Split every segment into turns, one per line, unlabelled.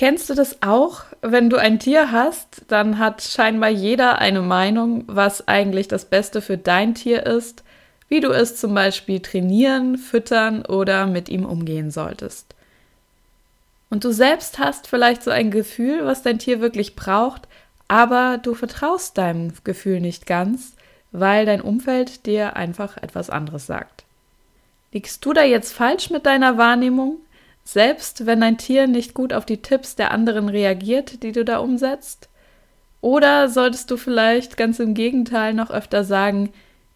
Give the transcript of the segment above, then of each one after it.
Kennst du das auch? Wenn du ein Tier hast, dann hat scheinbar jeder eine Meinung, was eigentlich das Beste für dein Tier ist, wie du es zum Beispiel trainieren, füttern oder mit ihm umgehen solltest. Und du selbst hast vielleicht so ein Gefühl, was dein Tier wirklich braucht, aber du vertraust deinem Gefühl nicht ganz, weil dein Umfeld dir einfach etwas anderes sagt. Liegst du da jetzt falsch mit deiner Wahrnehmung? Selbst wenn dein Tier nicht gut auf die Tipps der anderen reagiert, die du da umsetzt? Oder solltest du vielleicht ganz im Gegenteil noch öfter sagen,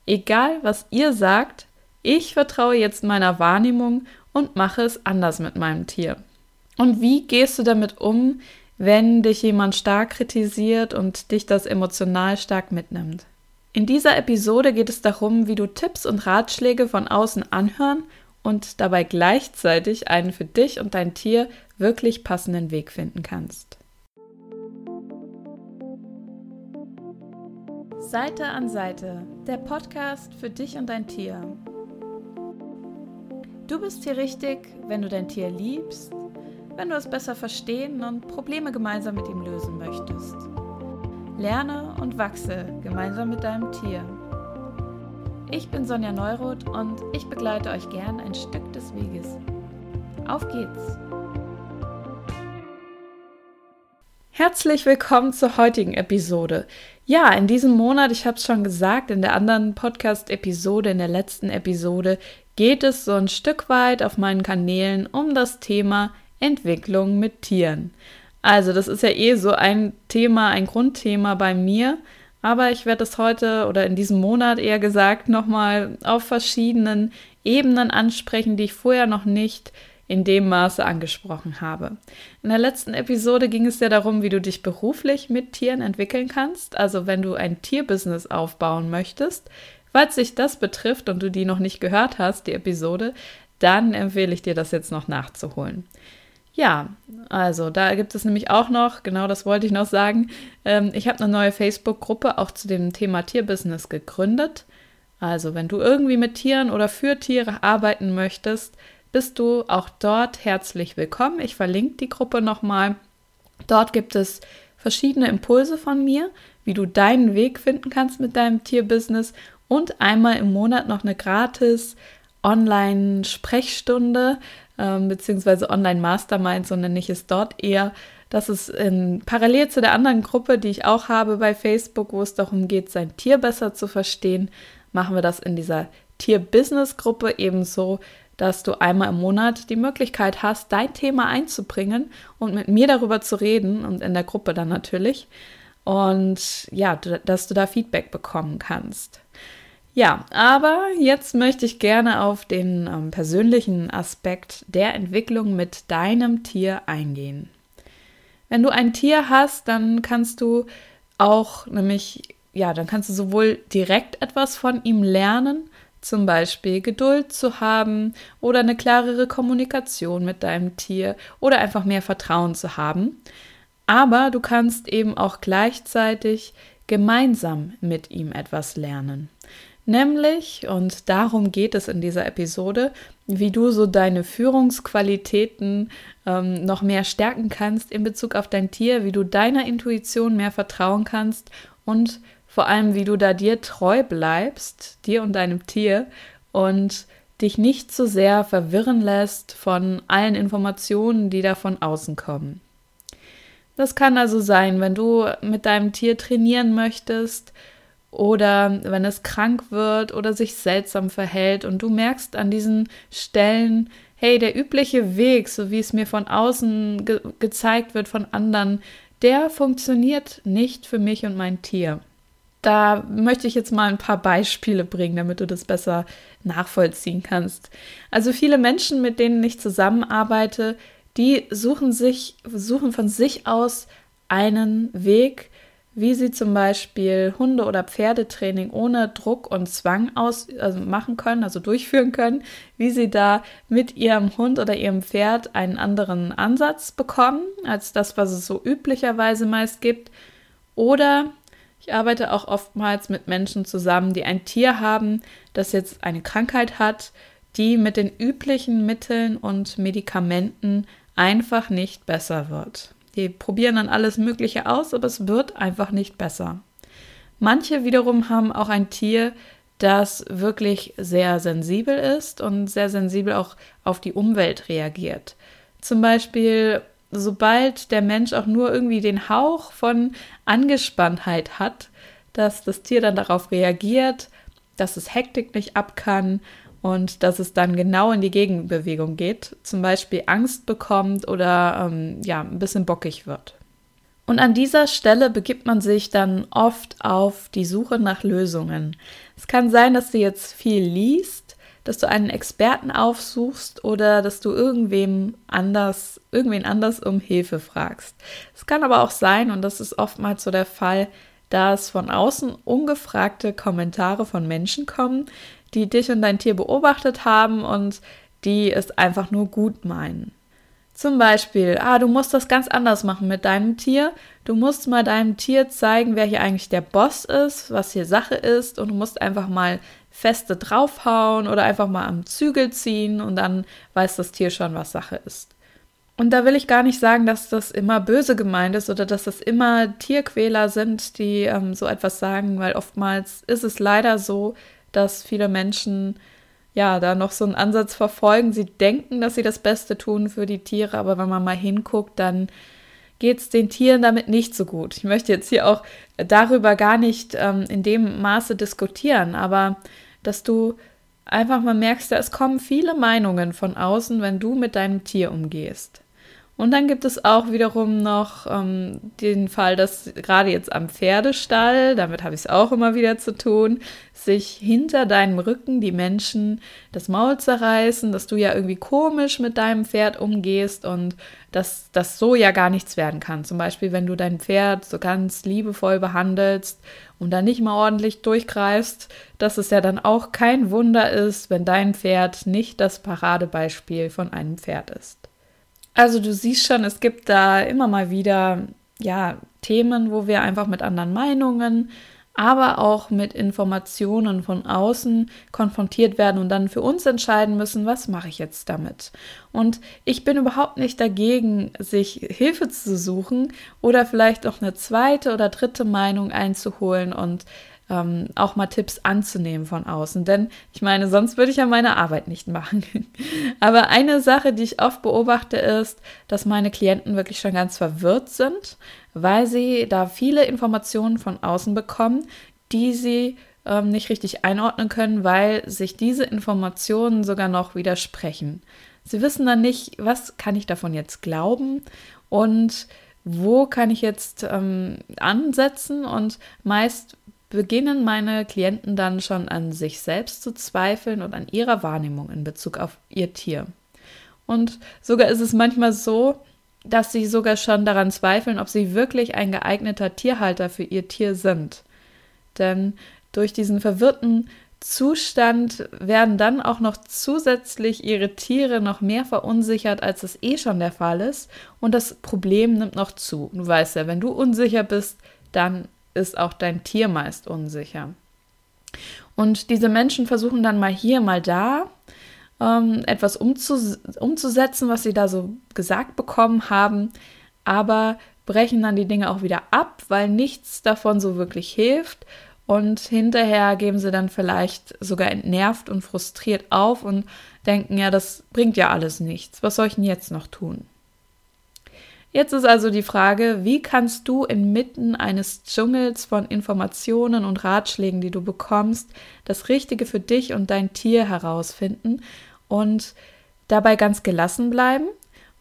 egal was ihr sagt, ich vertraue jetzt meiner Wahrnehmung und mache es anders mit meinem Tier. Und wie gehst du damit um, wenn dich jemand stark kritisiert und dich das emotional stark mitnimmt? In dieser Episode geht es darum, wie du Tipps und Ratschläge von außen anhören und dabei gleichzeitig einen für dich und dein Tier wirklich passenden Weg finden kannst. Seite an Seite, der Podcast für dich und dein Tier. Du bist hier richtig, wenn du dein Tier liebst, wenn du es besser verstehen und Probleme gemeinsam mit ihm lösen möchtest. Lerne und wachse gemeinsam mit deinem Tier. Ich bin Sonja Neuroth und ich begleite euch gern ein Stück des Weges. Auf geht's! Herzlich willkommen zur heutigen Episode. Ja, in diesem Monat, ich habe es schon gesagt, in der anderen Podcast-Episode, in der letzten Episode, geht es so ein Stück weit auf meinen Kanälen um das Thema Entwicklung mit Tieren. Also, das ist ja eh so ein Thema, ein Grundthema bei mir. Aber ich werde es heute oder in diesem Monat eher gesagt nochmal auf verschiedenen Ebenen ansprechen, die ich vorher noch nicht in dem Maße angesprochen habe. In der letzten Episode ging es ja darum, wie du dich beruflich mit Tieren entwickeln kannst. Also wenn du ein Tierbusiness aufbauen möchtest, falls sich das betrifft und du die noch nicht gehört hast, die Episode, dann empfehle ich dir das jetzt noch nachzuholen. Ja, also da gibt es nämlich auch noch, genau das wollte ich noch sagen, ähm, ich habe eine neue Facebook-Gruppe auch zu dem Thema Tierbusiness gegründet. Also wenn du irgendwie mit Tieren oder für Tiere arbeiten möchtest, bist du auch dort herzlich willkommen. Ich verlinke die Gruppe nochmal. Dort gibt es verschiedene Impulse von mir, wie du deinen Weg finden kannst mit deinem Tierbusiness und einmal im Monat noch eine gratis Online-Sprechstunde ähm, beziehungsweise Online-Mastermind, so nenne ich es dort eher. Das ist in, parallel zu der anderen Gruppe, die ich auch habe bei Facebook, wo es darum geht, sein Tier besser zu verstehen, machen wir das in dieser Tier-Business-Gruppe ebenso, dass du einmal im Monat die Möglichkeit hast, dein Thema einzubringen und mit mir darüber zu reden und in der Gruppe dann natürlich. Und ja, dass du da Feedback bekommen kannst. Ja, aber jetzt möchte ich gerne auf den ähm, persönlichen Aspekt der Entwicklung mit deinem Tier eingehen. Wenn du ein Tier hast, dann kannst du auch nämlich, ja, dann kannst du sowohl direkt etwas von ihm lernen, zum Beispiel Geduld zu haben oder eine klarere Kommunikation mit deinem Tier oder einfach mehr Vertrauen zu haben. Aber du kannst eben auch gleichzeitig gemeinsam mit ihm etwas lernen. Nämlich, und darum geht es in dieser Episode, wie du so deine Führungsqualitäten ähm, noch mehr stärken kannst in Bezug auf dein Tier, wie du deiner Intuition mehr vertrauen kannst und vor allem, wie du da dir treu bleibst, dir und deinem Tier und dich nicht zu so sehr verwirren lässt von allen Informationen, die da von außen kommen. Das kann also sein, wenn du mit deinem Tier trainieren möchtest, oder wenn es krank wird oder sich seltsam verhält und du merkst an diesen Stellen, hey, der übliche Weg, so wie es mir von außen ge gezeigt wird von anderen, der funktioniert nicht für mich und mein Tier. Da möchte ich jetzt mal ein paar Beispiele bringen, damit du das besser nachvollziehen kannst. Also viele Menschen, mit denen ich zusammenarbeite, die suchen sich, suchen von sich aus einen Weg, wie sie zum Beispiel Hunde- oder Pferdetraining ohne Druck und Zwang aus, also machen können, also durchführen können, wie sie da mit ihrem Hund oder ihrem Pferd einen anderen Ansatz bekommen, als das, was es so üblicherweise meist gibt. Oder ich arbeite auch oftmals mit Menschen zusammen, die ein Tier haben, das jetzt eine Krankheit hat, die mit den üblichen Mitteln und Medikamenten einfach nicht besser wird. Die probieren dann alles Mögliche aus, aber es wird einfach nicht besser. Manche wiederum haben auch ein Tier, das wirklich sehr sensibel ist und sehr sensibel auch auf die Umwelt reagiert. Zum Beispiel, sobald der Mensch auch nur irgendwie den Hauch von Angespanntheit hat, dass das Tier dann darauf reagiert, dass es Hektik nicht ab kann und dass es dann genau in die Gegenbewegung geht, zum Beispiel Angst bekommt oder ähm, ja, ein bisschen bockig wird. Und an dieser Stelle begibt man sich dann oft auf die Suche nach Lösungen. Es kann sein, dass du jetzt viel liest, dass du einen Experten aufsuchst oder dass du irgendwem anders, irgendwen anders um Hilfe fragst. Es kann aber auch sein, und das ist oftmals so der Fall, dass von außen ungefragte Kommentare von Menschen kommen, die dich und dein Tier beobachtet haben und die es einfach nur gut meinen. Zum Beispiel, ah, du musst das ganz anders machen mit deinem Tier. Du musst mal deinem Tier zeigen, wer hier eigentlich der Boss ist, was hier Sache ist und du musst einfach mal feste draufhauen oder einfach mal am Zügel ziehen und dann weiß das Tier schon, was Sache ist. Und da will ich gar nicht sagen, dass das immer böse gemeint ist oder dass das immer Tierquäler sind, die ähm, so etwas sagen, weil oftmals ist es leider so, dass viele Menschen ja da noch so einen Ansatz verfolgen. Sie denken, dass sie das Beste tun für die Tiere, aber wenn man mal hinguckt, dann geht es den Tieren damit nicht so gut. Ich möchte jetzt hier auch darüber gar nicht ähm, in dem Maße diskutieren, aber dass du einfach mal merkst, da es kommen viele Meinungen von außen, wenn du mit deinem Tier umgehst. Und dann gibt es auch wiederum noch ähm, den Fall, dass gerade jetzt am Pferdestall, damit habe ich es auch immer wieder zu tun, sich hinter deinem Rücken die Menschen das Maul zerreißen, dass du ja irgendwie komisch mit deinem Pferd umgehst und dass das so ja gar nichts werden kann. Zum Beispiel, wenn du dein Pferd so ganz liebevoll behandelst und dann nicht mal ordentlich durchgreifst, dass es ja dann auch kein Wunder ist, wenn dein Pferd nicht das Paradebeispiel von einem Pferd ist. Also du siehst schon, es gibt da immer mal wieder ja Themen, wo wir einfach mit anderen Meinungen, aber auch mit Informationen von außen konfrontiert werden und dann für uns entscheiden müssen, was mache ich jetzt damit. Und ich bin überhaupt nicht dagegen, sich Hilfe zu suchen oder vielleicht auch eine zweite oder dritte Meinung einzuholen und ähm, auch mal Tipps anzunehmen von außen. Denn ich meine, sonst würde ich ja meine Arbeit nicht machen. Aber eine Sache, die ich oft beobachte, ist, dass meine Klienten wirklich schon ganz verwirrt sind, weil sie da viele Informationen von außen bekommen, die sie ähm, nicht richtig einordnen können, weil sich diese Informationen sogar noch widersprechen. Sie wissen dann nicht, was kann ich davon jetzt glauben und wo kann ich jetzt ähm, ansetzen und meist beginnen meine Klienten dann schon an sich selbst zu zweifeln und an ihrer Wahrnehmung in Bezug auf ihr Tier. Und sogar ist es manchmal so, dass sie sogar schon daran zweifeln, ob sie wirklich ein geeigneter Tierhalter für ihr Tier sind. Denn durch diesen verwirrten Zustand werden dann auch noch zusätzlich ihre Tiere noch mehr verunsichert, als es eh schon der Fall ist. Und das Problem nimmt noch zu. Du weißt ja, wenn du unsicher bist, dann ist auch dein Tier meist unsicher. Und diese Menschen versuchen dann mal hier, mal da ähm, etwas umzus umzusetzen, was sie da so gesagt bekommen haben, aber brechen dann die Dinge auch wieder ab, weil nichts davon so wirklich hilft. Und hinterher geben sie dann vielleicht sogar entnervt und frustriert auf und denken, ja, das bringt ja alles nichts. Was soll ich denn jetzt noch tun? Jetzt ist also die Frage, wie kannst du inmitten eines Dschungels von Informationen und Ratschlägen, die du bekommst, das Richtige für dich und dein Tier herausfinden und dabei ganz gelassen bleiben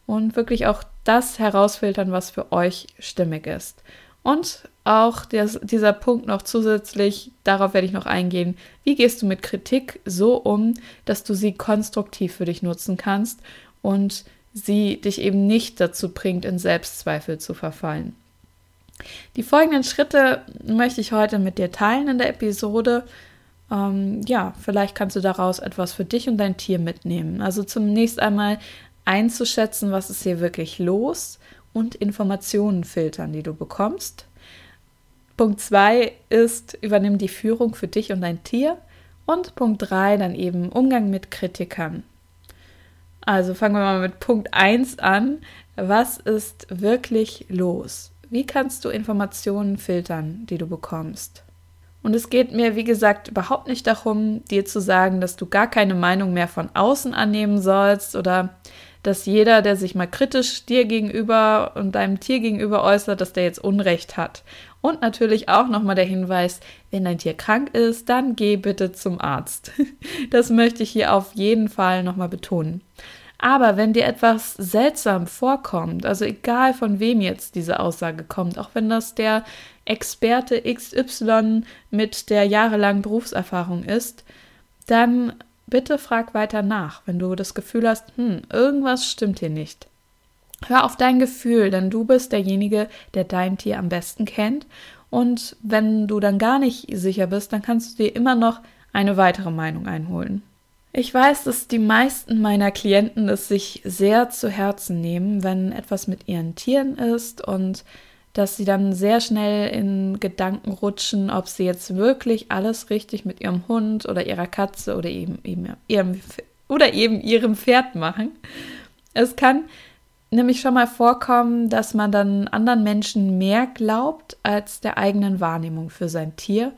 und wirklich auch das herausfiltern, was für euch stimmig ist. Und auch des, dieser Punkt noch zusätzlich, darauf werde ich noch eingehen, wie gehst du mit Kritik so um, dass du sie konstruktiv für dich nutzen kannst und sie dich eben nicht dazu bringt, in Selbstzweifel zu verfallen. Die folgenden Schritte möchte ich heute mit dir teilen in der Episode. Ähm, ja, vielleicht kannst du daraus etwas für dich und dein Tier mitnehmen. Also zunächst einmal einzuschätzen, was ist hier wirklich los und Informationen filtern, die du bekommst. Punkt 2 ist, übernimm die Führung für dich und dein Tier. Und Punkt 3 dann eben Umgang mit Kritikern. Also fangen wir mal mit Punkt 1 an. Was ist wirklich los? Wie kannst du Informationen filtern, die du bekommst? Und es geht mir, wie gesagt, überhaupt nicht darum, dir zu sagen, dass du gar keine Meinung mehr von außen annehmen sollst oder dass jeder, der sich mal kritisch dir gegenüber und deinem Tier gegenüber äußert, dass der jetzt Unrecht hat. Und natürlich auch nochmal der Hinweis, wenn dein Tier krank ist, dann geh bitte zum Arzt. Das möchte ich hier auf jeden Fall nochmal betonen. Aber wenn dir etwas seltsam vorkommt, also egal von wem jetzt diese Aussage kommt, auch wenn das der Experte XY mit der jahrelangen Berufserfahrung ist, dann bitte frag weiter nach, wenn du das Gefühl hast, hm, irgendwas stimmt hier nicht. Hör auf dein Gefühl, denn du bist derjenige, der dein Tier am besten kennt. Und wenn du dann gar nicht sicher bist, dann kannst du dir immer noch eine weitere Meinung einholen. Ich weiß, dass die meisten meiner Klienten es sich sehr zu Herzen nehmen, wenn etwas mit ihren Tieren ist und dass sie dann sehr schnell in Gedanken rutschen, ob sie jetzt wirklich alles richtig mit ihrem Hund oder ihrer Katze oder eben, eben ihrem oder eben ihrem Pferd machen. Es kann nämlich schon mal vorkommen, dass man dann anderen Menschen mehr glaubt als der eigenen Wahrnehmung für sein Tier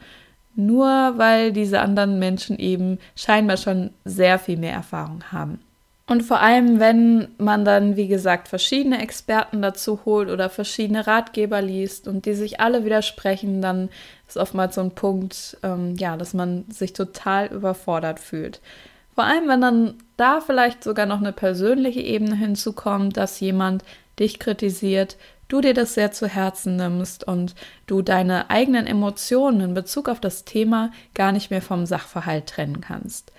nur weil diese anderen Menschen eben scheinbar schon sehr viel mehr Erfahrung haben. Und vor allem, wenn man dann, wie gesagt, verschiedene Experten dazu holt oder verschiedene Ratgeber liest und die sich alle widersprechen, dann ist oftmals so ein Punkt, ähm, ja, dass man sich total überfordert fühlt. Vor allem, wenn dann da vielleicht sogar noch eine persönliche Ebene hinzukommt, dass jemand dich kritisiert, du dir das sehr zu Herzen nimmst und du deine eigenen Emotionen in Bezug auf das Thema gar nicht mehr vom Sachverhalt trennen kannst.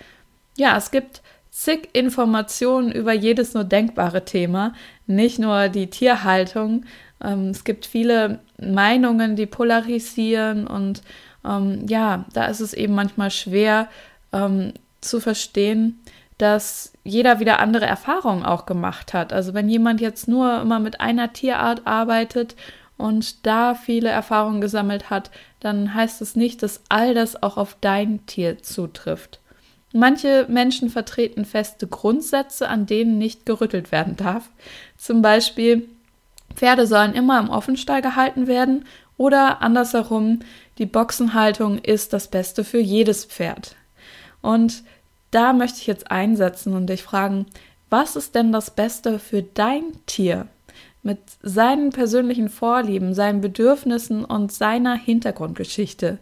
Ja, es gibt zig Informationen über jedes nur denkbare Thema, nicht nur die Tierhaltung. Ähm, es gibt viele Meinungen, die polarisieren und ähm, ja, da ist es eben manchmal schwer ähm, zu verstehen, dass jeder wieder andere Erfahrungen auch gemacht hat. Also wenn jemand jetzt nur immer mit einer Tierart arbeitet und da viele Erfahrungen gesammelt hat, dann heißt es nicht, dass all das auch auf dein Tier zutrifft. Manche Menschen vertreten feste Grundsätze, an denen nicht gerüttelt werden darf. Zum Beispiel, Pferde sollen immer im Offenstall gehalten werden oder andersherum, die Boxenhaltung ist das Beste für jedes Pferd. Und da möchte ich jetzt einsetzen und dich fragen, was ist denn das Beste für dein Tier? Mit seinen persönlichen Vorlieben, seinen Bedürfnissen und seiner Hintergrundgeschichte.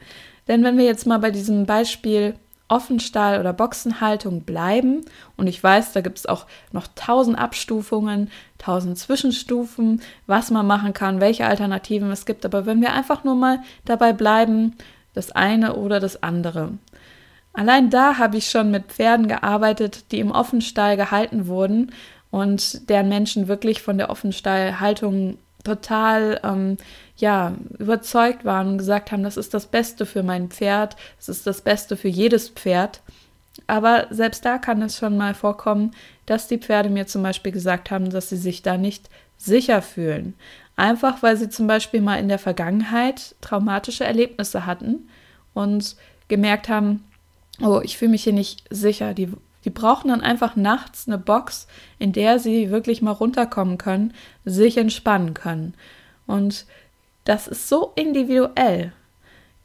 Denn wenn wir jetzt mal bei diesem Beispiel Offenstall oder Boxenhaltung bleiben, und ich weiß, da gibt es auch noch tausend Abstufungen, tausend Zwischenstufen, was man machen kann, welche Alternativen es gibt, aber wenn wir einfach nur mal dabei bleiben, das eine oder das andere, Allein da habe ich schon mit Pferden gearbeitet, die im Offenstall gehalten wurden und deren Menschen wirklich von der Offenstallhaltung total ähm, ja überzeugt waren und gesagt haben, das ist das Beste für mein Pferd, das ist das Beste für jedes Pferd. Aber selbst da kann es schon mal vorkommen, dass die Pferde mir zum Beispiel gesagt haben, dass sie sich da nicht sicher fühlen. Einfach weil sie zum Beispiel mal in der Vergangenheit traumatische Erlebnisse hatten und gemerkt haben, oh, ich fühle mich hier nicht sicher. Die, die brauchen dann einfach nachts eine Box, in der sie wirklich mal runterkommen können, sich entspannen können. Und das ist so individuell.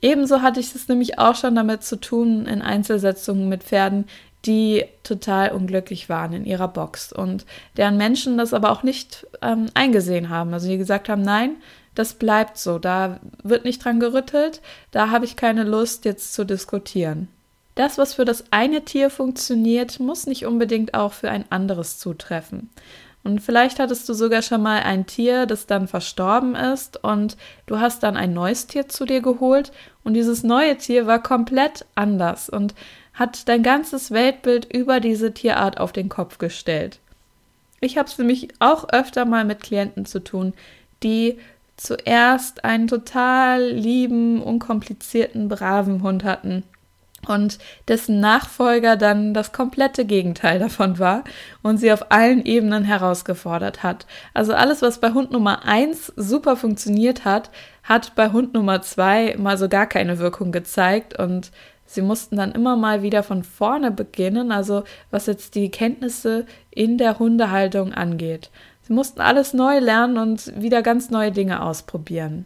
Ebenso hatte ich es nämlich auch schon damit zu tun in Einzelsetzungen mit Pferden, die total unglücklich waren in ihrer Box und deren Menschen das aber auch nicht ähm, eingesehen haben. Also die gesagt haben, nein, das bleibt so, da wird nicht dran gerüttelt, da habe ich keine Lust jetzt zu diskutieren. Das, was für das eine Tier funktioniert, muss nicht unbedingt auch für ein anderes zutreffen. Und vielleicht hattest du sogar schon mal ein Tier, das dann verstorben ist und du hast dann ein neues Tier zu dir geholt und dieses neue Tier war komplett anders und hat dein ganzes Weltbild über diese Tierart auf den Kopf gestellt. Ich habe es nämlich auch öfter mal mit Klienten zu tun, die zuerst einen total lieben, unkomplizierten, braven Hund hatten und dessen Nachfolger dann das komplette Gegenteil davon war und sie auf allen Ebenen herausgefordert hat. Also alles, was bei Hund Nummer 1 super funktioniert hat, hat bei Hund Nummer 2 mal so gar keine Wirkung gezeigt und Sie mussten dann immer mal wieder von vorne beginnen, also was jetzt die Kenntnisse in der Hundehaltung angeht. Sie mussten alles neu lernen und wieder ganz neue Dinge ausprobieren.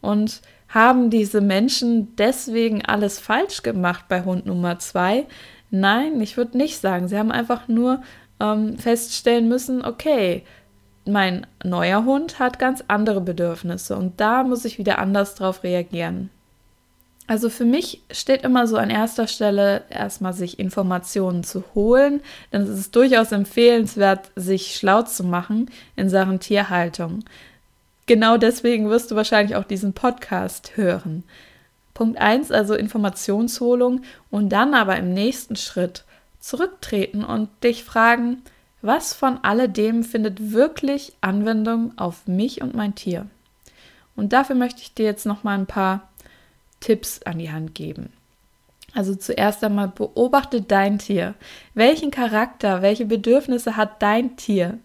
Und haben diese Menschen deswegen alles falsch gemacht bei Hund Nummer zwei? Nein, ich würde nicht sagen. Sie haben einfach nur ähm, feststellen müssen, okay, mein neuer Hund hat ganz andere Bedürfnisse und da muss ich wieder anders drauf reagieren. Also für mich steht immer so an erster Stelle erstmal sich Informationen zu holen, denn es ist durchaus empfehlenswert, sich schlau zu machen in Sachen Tierhaltung. Genau deswegen wirst du wahrscheinlich auch diesen Podcast hören. Punkt 1, also Informationsholung und dann aber im nächsten Schritt zurücktreten und dich fragen, was von alledem findet wirklich Anwendung auf mich und mein Tier? Und dafür möchte ich dir jetzt noch mal ein paar Tipps an die Hand geben. Also zuerst einmal beobachte dein Tier. Welchen Charakter, welche Bedürfnisse hat dein Tier?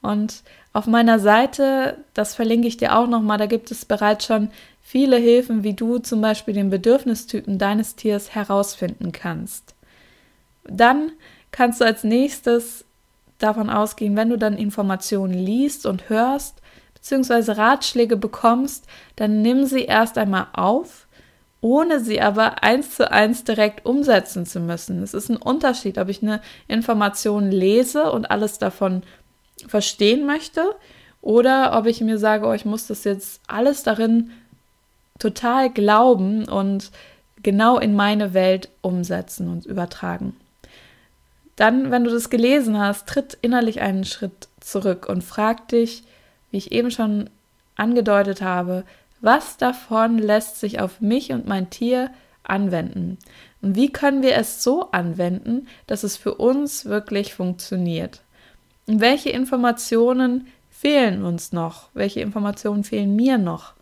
Und auf meiner Seite, das verlinke ich dir auch nochmal, da gibt es bereits schon viele Hilfen, wie du zum Beispiel den Bedürfnistypen deines Tiers herausfinden kannst. Dann kannst du als nächstes davon ausgehen, wenn du dann Informationen liest und hörst, beziehungsweise Ratschläge bekommst, dann nimm sie erst einmal auf, ohne sie aber eins zu eins direkt umsetzen zu müssen. Es ist ein Unterschied, ob ich eine Information lese und alles davon verstehen möchte oder ob ich mir sage, oh, ich muss das jetzt alles darin total glauben und genau in meine Welt umsetzen und übertragen. Dann, wenn du das gelesen hast, tritt innerlich einen Schritt zurück und frag dich, wie ich eben schon angedeutet habe, was davon lässt sich auf mich und mein Tier anwenden? Und wie können wir es so anwenden, dass es für uns wirklich funktioniert? Welche Informationen fehlen uns noch? Welche Informationen fehlen mir noch?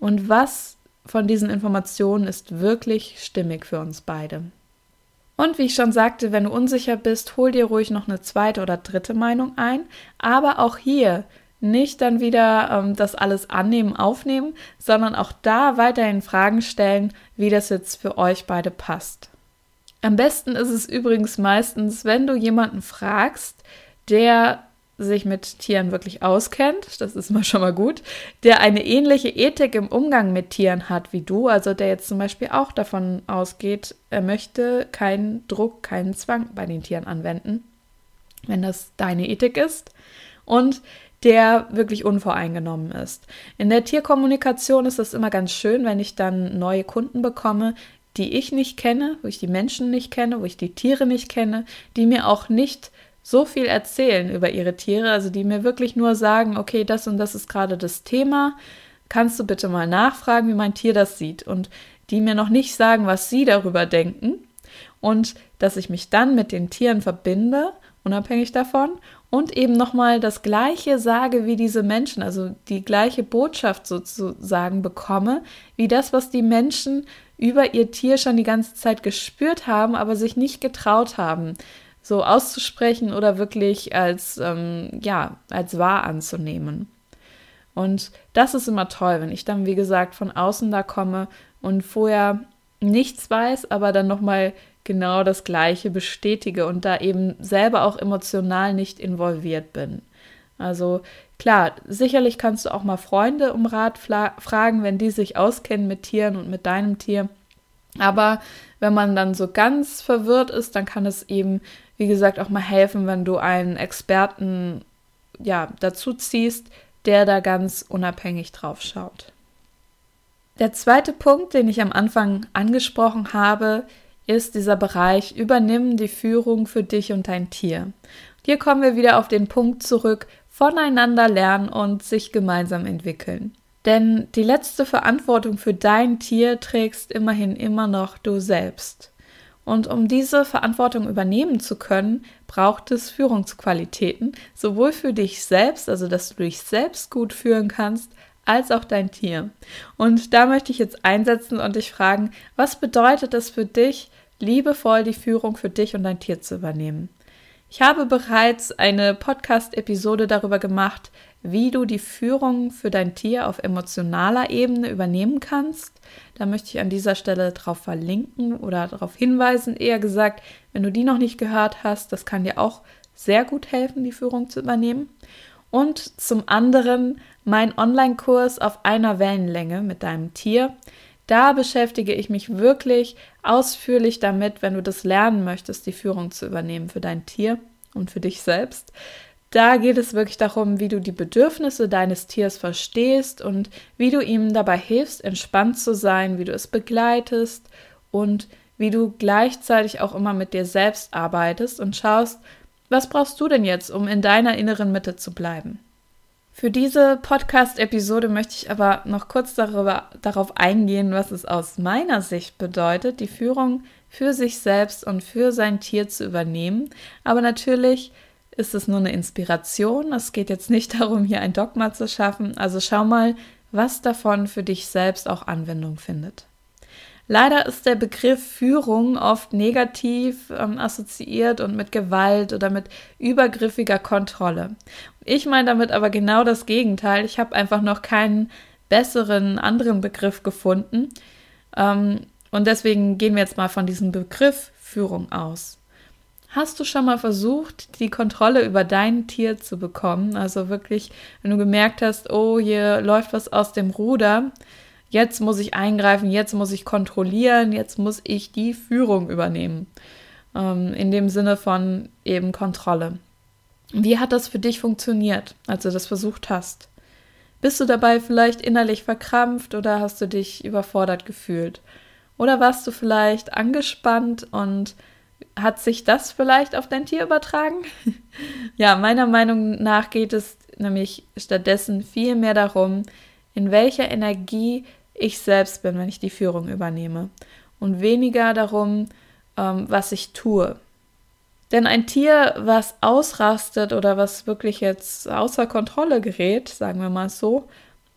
Und was von diesen Informationen ist wirklich stimmig für uns beide? Und wie ich schon sagte, wenn du unsicher bist, hol dir ruhig noch eine zweite oder dritte Meinung ein. Aber auch hier nicht dann wieder ähm, das alles annehmen, aufnehmen, sondern auch da weiterhin Fragen stellen, wie das jetzt für euch beide passt. Am besten ist es übrigens meistens, wenn du jemanden fragst, der sich mit Tieren wirklich auskennt, das ist mal schon mal gut, der eine ähnliche Ethik im Umgang mit Tieren hat wie du, also der jetzt zum Beispiel auch davon ausgeht, er möchte keinen Druck, keinen Zwang bei den Tieren anwenden, wenn das deine Ethik ist und der wirklich unvoreingenommen ist. In der Tierkommunikation ist es immer ganz schön, wenn ich dann neue Kunden bekomme, die ich nicht kenne, wo ich die Menschen nicht kenne, wo ich die Tiere nicht kenne, die mir auch nicht so viel erzählen über ihre Tiere, also die mir wirklich nur sagen, okay, das und das ist gerade das Thema, kannst du bitte mal nachfragen, wie mein Tier das sieht? Und die mir noch nicht sagen, was sie darüber denken. Und dass ich mich dann mit den Tieren verbinde, unabhängig davon und eben nochmal das gleiche sage wie diese Menschen, also die gleiche Botschaft sozusagen bekomme, wie das, was die Menschen über ihr Tier schon die ganze Zeit gespürt haben, aber sich nicht getraut haben so auszusprechen oder wirklich als, ähm, ja, als wahr anzunehmen. Und das ist immer toll, wenn ich dann, wie gesagt, von außen da komme und vorher nichts weiß, aber dann nochmal genau das Gleiche bestätige und da eben selber auch emotional nicht involviert bin. Also klar, sicherlich kannst du auch mal Freunde um Rat fragen, wenn die sich auskennen mit Tieren und mit deinem Tier. Aber wenn man dann so ganz verwirrt ist, dann kann es eben wie gesagt, auch mal helfen, wenn du einen Experten ja, dazu ziehst, der da ganz unabhängig drauf schaut. Der zweite Punkt, den ich am Anfang angesprochen habe, ist dieser Bereich, übernimm die Führung für dich und dein Tier. Hier kommen wir wieder auf den Punkt zurück, voneinander lernen und sich gemeinsam entwickeln. Denn die letzte Verantwortung für dein Tier trägst immerhin immer noch du selbst. Und um diese Verantwortung übernehmen zu können, braucht es Führungsqualitäten, sowohl für dich selbst, also dass du dich selbst gut führen kannst, als auch dein Tier. Und da möchte ich jetzt einsetzen und dich fragen, was bedeutet es für dich, liebevoll die Führung für dich und dein Tier zu übernehmen? Ich habe bereits eine Podcast-Episode darüber gemacht, wie du die Führung für dein Tier auf emotionaler Ebene übernehmen kannst. Da möchte ich an dieser Stelle darauf verlinken oder darauf hinweisen, eher gesagt, wenn du die noch nicht gehört hast, das kann dir auch sehr gut helfen, die Führung zu übernehmen. Und zum anderen mein Online-Kurs auf einer Wellenlänge mit deinem Tier. Da beschäftige ich mich wirklich ausführlich damit, wenn du das lernen möchtest, die Führung zu übernehmen für dein Tier und für dich selbst. Da geht es wirklich darum, wie du die Bedürfnisse deines Tiers verstehst und wie du ihm dabei hilfst, entspannt zu sein, wie du es begleitest und wie du gleichzeitig auch immer mit dir selbst arbeitest und schaust, was brauchst du denn jetzt, um in deiner inneren Mitte zu bleiben? Für diese Podcast-Episode möchte ich aber noch kurz darüber, darauf eingehen, was es aus meiner Sicht bedeutet, die Führung für sich selbst und für sein Tier zu übernehmen. Aber natürlich ist es nur eine Inspiration. Es geht jetzt nicht darum, hier ein Dogma zu schaffen. Also schau mal, was davon für dich selbst auch Anwendung findet. Leider ist der Begriff Führung oft negativ ähm, assoziiert und mit Gewalt oder mit übergriffiger Kontrolle. Ich meine damit aber genau das Gegenteil. Ich habe einfach noch keinen besseren anderen Begriff gefunden. Ähm, und deswegen gehen wir jetzt mal von diesem Begriff Führung aus. Hast du schon mal versucht, die Kontrolle über dein Tier zu bekommen? Also wirklich, wenn du gemerkt hast, oh, hier läuft was aus dem Ruder, jetzt muss ich eingreifen, jetzt muss ich kontrollieren, jetzt muss ich die Führung übernehmen. Ähm, in dem Sinne von eben Kontrolle. Wie hat das für dich funktioniert, als du das versucht hast? Bist du dabei vielleicht innerlich verkrampft oder hast du dich überfordert gefühlt? Oder warst du vielleicht angespannt und hat sich das vielleicht auf dein Tier übertragen? ja, meiner Meinung nach geht es nämlich stattdessen viel mehr darum, in welcher Energie ich selbst bin, wenn ich die Führung übernehme. Und weniger darum, ähm, was ich tue. Denn ein Tier, was ausrastet oder was wirklich jetzt außer Kontrolle gerät, sagen wir mal so,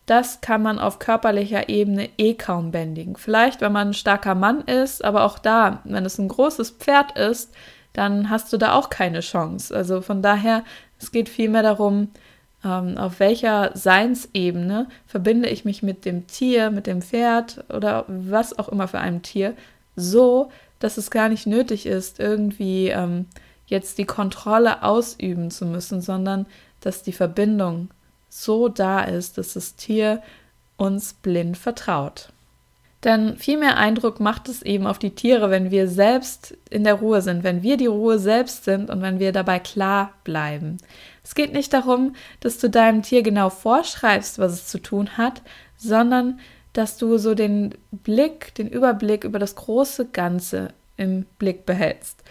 das kann man auf körperlicher Ebene eh kaum bändigen. Vielleicht, wenn man ein starker Mann ist, aber auch da, wenn es ein großes Pferd ist, dann hast du da auch keine Chance. Also von daher, es geht vielmehr darum, ähm, auf welcher Seinsebene verbinde ich mich mit dem Tier, mit dem Pferd oder was auch immer für ein Tier, so, dass es gar nicht nötig ist, irgendwie ähm, jetzt die Kontrolle ausüben zu müssen, sondern dass die Verbindung so da ist, dass das Tier uns blind vertraut. Denn viel mehr Eindruck macht es eben auf die Tiere, wenn wir selbst in der Ruhe sind, wenn wir die Ruhe selbst sind und wenn wir dabei klar bleiben. Es geht nicht darum, dass du deinem Tier genau vorschreibst, was es zu tun hat, sondern dass du so den Blick, den Überblick über das große Ganze im Blick behältst.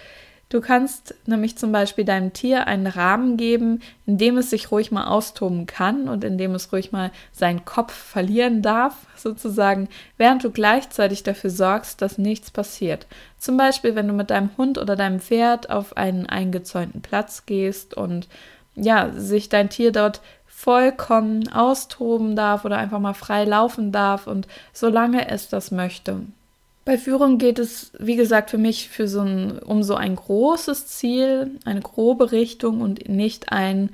Du kannst nämlich zum Beispiel deinem Tier einen Rahmen geben, in dem es sich ruhig mal austoben kann und in dem es ruhig mal seinen Kopf verlieren darf, sozusagen, während du gleichzeitig dafür sorgst, dass nichts passiert. Zum Beispiel, wenn du mit deinem Hund oder deinem Pferd auf einen eingezäunten Platz gehst und ja, sich dein Tier dort vollkommen austoben darf oder einfach mal frei laufen darf und solange es das möchte. Bei Führung geht es, wie gesagt, für mich für so ein, um so ein großes Ziel, eine grobe Richtung und nicht ein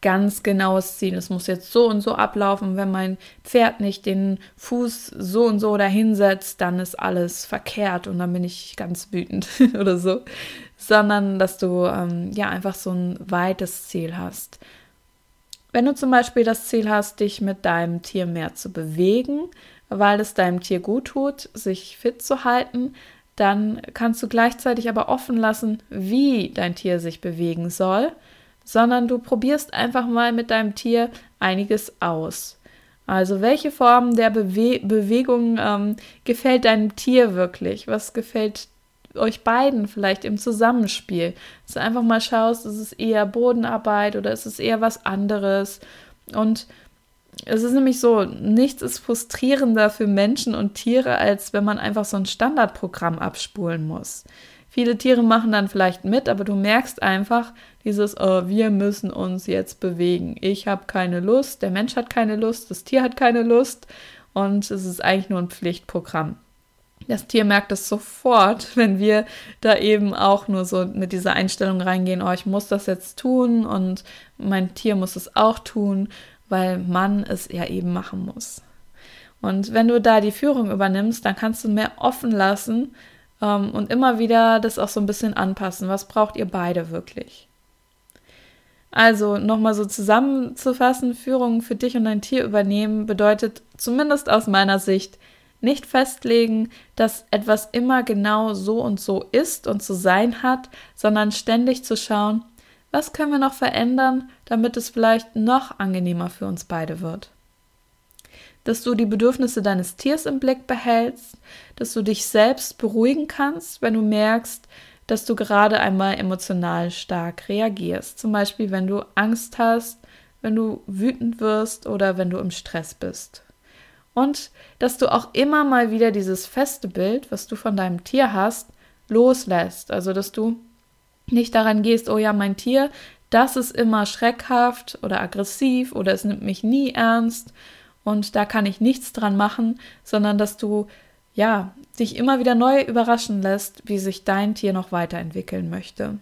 ganz genaues Ziel. Es muss jetzt so und so ablaufen. Wenn mein Pferd nicht den Fuß so und so dahinsetzt, dann ist alles verkehrt und dann bin ich ganz wütend oder so. Sondern dass du ähm, ja einfach so ein weites Ziel hast. Wenn du zum Beispiel das Ziel hast, dich mit deinem Tier mehr zu bewegen, weil es deinem Tier gut tut, sich fit zu halten, dann kannst du gleichzeitig aber offen lassen, wie dein Tier sich bewegen soll, sondern du probierst einfach mal mit deinem Tier einiges aus. Also welche Form der Bewe Bewegung ähm, gefällt deinem Tier wirklich? Was gefällt euch beiden vielleicht im Zusammenspiel? Dass du einfach mal schaust, ist es eher Bodenarbeit oder ist es eher was anderes? Und es ist nämlich so, nichts ist frustrierender für Menschen und Tiere, als wenn man einfach so ein Standardprogramm abspulen muss. Viele Tiere machen dann vielleicht mit, aber du merkst einfach dieses, oh, wir müssen uns jetzt bewegen. Ich habe keine Lust, der Mensch hat keine Lust, das Tier hat keine Lust und es ist eigentlich nur ein Pflichtprogramm. Das Tier merkt es sofort, wenn wir da eben auch nur so mit dieser Einstellung reingehen, oh, ich muss das jetzt tun und mein Tier muss es auch tun, weil man es ja eben machen muss. Und wenn du da die Führung übernimmst, dann kannst du mehr offen lassen ähm, und immer wieder das auch so ein bisschen anpassen. Was braucht ihr beide wirklich? Also nochmal so zusammenzufassen, Führung für dich und dein Tier übernehmen bedeutet zumindest aus meiner Sicht nicht festlegen, dass etwas immer genau so und so ist und zu sein hat, sondern ständig zu schauen, was können wir noch verändern, damit es vielleicht noch angenehmer für uns beide wird. Dass du die Bedürfnisse deines Tiers im Blick behältst, dass du dich selbst beruhigen kannst, wenn du merkst, dass du gerade einmal emotional stark reagierst. Zum Beispiel, wenn du Angst hast, wenn du wütend wirst oder wenn du im Stress bist. Und dass du auch immer mal wieder dieses feste Bild, was du von deinem Tier hast, loslässt. Also, dass du nicht daran gehst, oh ja, mein Tier, das ist immer schreckhaft oder aggressiv oder es nimmt mich nie ernst und da kann ich nichts dran machen, sondern dass du ja dich immer wieder neu überraschen lässt, wie sich dein Tier noch weiterentwickeln möchte.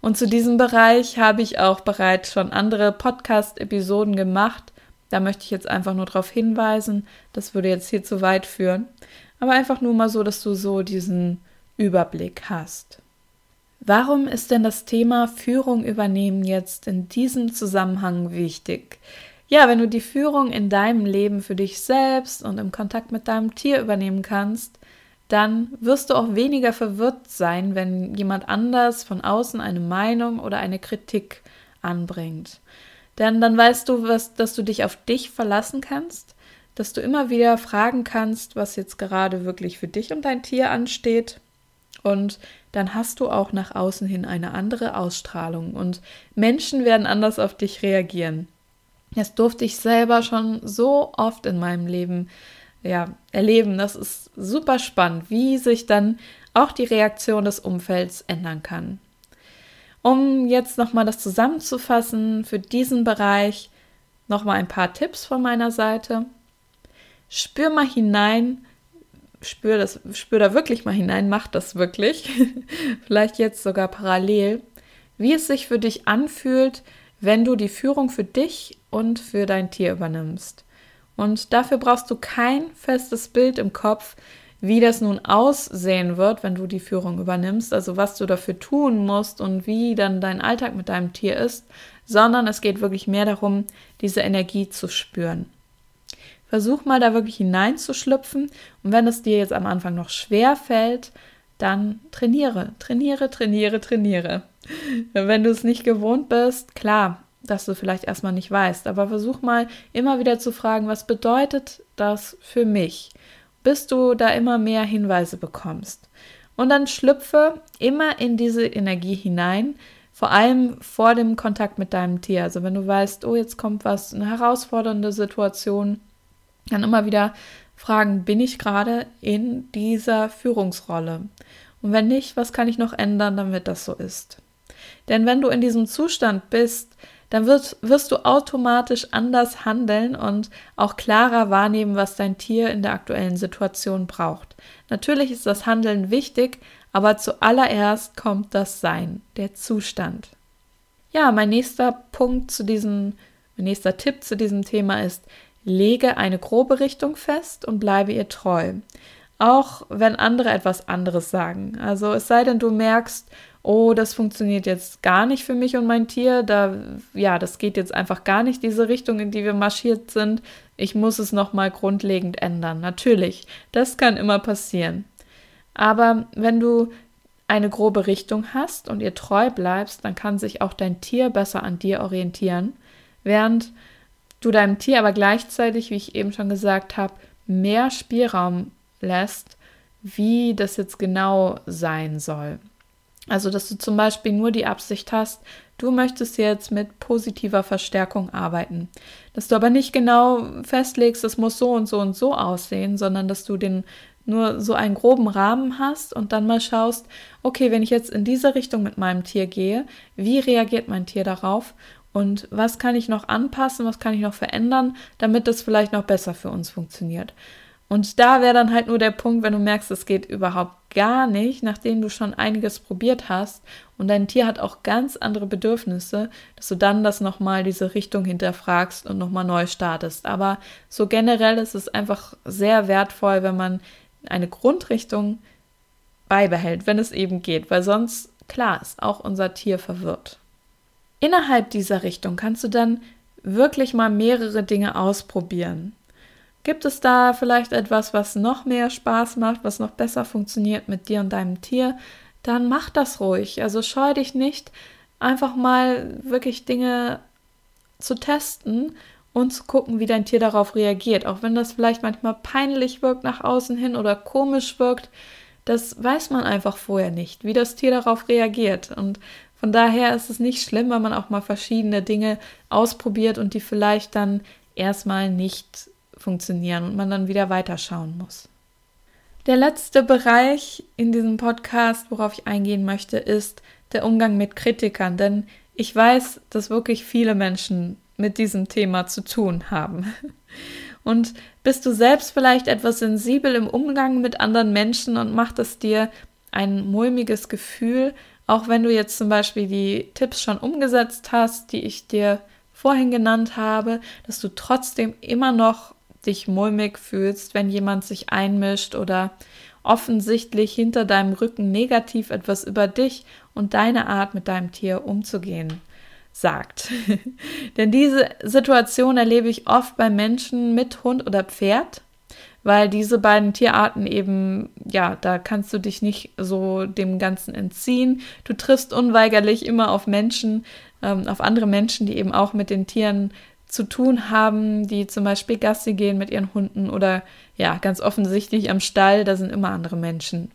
Und zu diesem Bereich habe ich auch bereits schon andere Podcast-Episoden gemacht. Da möchte ich jetzt einfach nur darauf hinweisen, das würde jetzt hier zu weit führen. Aber einfach nur mal so, dass du so diesen Überblick hast. Warum ist denn das Thema Führung übernehmen jetzt in diesem Zusammenhang wichtig? Ja, wenn du die Führung in deinem Leben für dich selbst und im Kontakt mit deinem Tier übernehmen kannst, dann wirst du auch weniger verwirrt sein, wenn jemand anders von außen eine Meinung oder eine Kritik anbringt. Denn dann weißt du, was, dass du dich auf dich verlassen kannst, dass du immer wieder fragen kannst, was jetzt gerade wirklich für dich und dein Tier ansteht. Und dann hast du auch nach außen hin eine andere Ausstrahlung und Menschen werden anders auf dich reagieren. Das durfte ich selber schon so oft in meinem Leben ja, erleben. Das ist super spannend, wie sich dann auch die Reaktion des Umfelds ändern kann. Um jetzt nochmal das zusammenzufassen für diesen Bereich, nochmal ein paar Tipps von meiner Seite. Spür mal hinein, spür, das, spür da wirklich mal hinein, mach das wirklich. Vielleicht jetzt sogar parallel, wie es sich für dich anfühlt, wenn du die Führung für dich und für dein Tier übernimmst. Und dafür brauchst du kein festes Bild im Kopf, wie das nun aussehen wird, wenn du die Führung übernimmst, also was du dafür tun musst und wie dann dein Alltag mit deinem Tier ist, sondern es geht wirklich mehr darum, diese Energie zu spüren. Versuch mal da wirklich hineinzuschlüpfen und wenn es dir jetzt am Anfang noch schwer fällt, dann trainiere, trainiere, trainiere, trainiere. Wenn du es nicht gewohnt bist, klar, dass du vielleicht erstmal nicht weißt, aber versuch mal immer wieder zu fragen, was bedeutet das für mich, bis du da immer mehr Hinweise bekommst. Und dann schlüpfe immer in diese Energie hinein, vor allem vor dem Kontakt mit deinem Tier. Also wenn du weißt, oh, jetzt kommt was, eine herausfordernde Situation, dann immer wieder fragen, bin ich gerade in dieser Führungsrolle? Und wenn nicht, was kann ich noch ändern, damit das so ist? Denn wenn du in diesem Zustand bist, dann wirst, wirst du automatisch anders handeln und auch klarer wahrnehmen, was dein Tier in der aktuellen Situation braucht. Natürlich ist das Handeln wichtig, aber zuallererst kommt das Sein, der Zustand. Ja, mein nächster Punkt zu diesem, mein nächster Tipp zu diesem Thema ist, lege eine grobe Richtung fest und bleibe ihr treu. Auch wenn andere etwas anderes sagen. Also es sei denn, du merkst, oh, das funktioniert jetzt gar nicht für mich und mein Tier, da, ja, das geht jetzt einfach gar nicht diese Richtung, in die wir marschiert sind. Ich muss es nochmal grundlegend ändern. Natürlich, das kann immer passieren. Aber wenn du eine grobe Richtung hast und ihr treu bleibst, dann kann sich auch dein Tier besser an dir orientieren, während du deinem Tier aber gleichzeitig, wie ich eben schon gesagt habe, mehr Spielraum lässt, wie das jetzt genau sein soll. Also, dass du zum Beispiel nur die Absicht hast, du möchtest jetzt mit positiver Verstärkung arbeiten. Dass du aber nicht genau festlegst, es muss so und so und so aussehen, sondern dass du den nur so einen groben Rahmen hast und dann mal schaust, okay, wenn ich jetzt in diese Richtung mit meinem Tier gehe, wie reagiert mein Tier darauf und was kann ich noch anpassen, was kann ich noch verändern, damit das vielleicht noch besser für uns funktioniert. Und da wäre dann halt nur der Punkt, wenn du merkst, es geht überhaupt gar nicht, nachdem du schon einiges probiert hast und dein Tier hat auch ganz andere Bedürfnisse, dass du dann das nochmal diese Richtung hinterfragst und nochmal neu startest. Aber so generell ist es einfach sehr wertvoll, wenn man eine Grundrichtung beibehält, wenn es eben geht, weil sonst, klar, ist auch unser Tier verwirrt. Innerhalb dieser Richtung kannst du dann wirklich mal mehrere Dinge ausprobieren. Gibt es da vielleicht etwas, was noch mehr Spaß macht, was noch besser funktioniert mit dir und deinem Tier? Dann mach das ruhig. Also scheu dich nicht, einfach mal wirklich Dinge zu testen und zu gucken, wie dein Tier darauf reagiert. Auch wenn das vielleicht manchmal peinlich wirkt nach außen hin oder komisch wirkt, das weiß man einfach vorher nicht, wie das Tier darauf reagiert. Und von daher ist es nicht schlimm, wenn man auch mal verschiedene Dinge ausprobiert und die vielleicht dann erstmal nicht funktionieren und man dann wieder weiterschauen muss. Der letzte Bereich in diesem Podcast, worauf ich eingehen möchte, ist der Umgang mit Kritikern, denn ich weiß, dass wirklich viele Menschen mit diesem Thema zu tun haben. Und bist du selbst vielleicht etwas sensibel im Umgang mit anderen Menschen und macht es dir ein mulmiges Gefühl, auch wenn du jetzt zum Beispiel die Tipps schon umgesetzt hast, die ich dir vorhin genannt habe, dass du trotzdem immer noch dich mulmig fühlst, wenn jemand sich einmischt oder offensichtlich hinter deinem Rücken negativ etwas über dich und deine Art mit deinem Tier umzugehen sagt. Denn diese Situation erlebe ich oft bei Menschen mit Hund oder Pferd, weil diese beiden Tierarten eben, ja, da kannst du dich nicht so dem Ganzen entziehen. Du triffst unweigerlich immer auf Menschen, ähm, auf andere Menschen, die eben auch mit den Tieren zu tun haben, die zum Beispiel Gassi gehen mit ihren Hunden oder ja, ganz offensichtlich am Stall, da sind immer andere Menschen.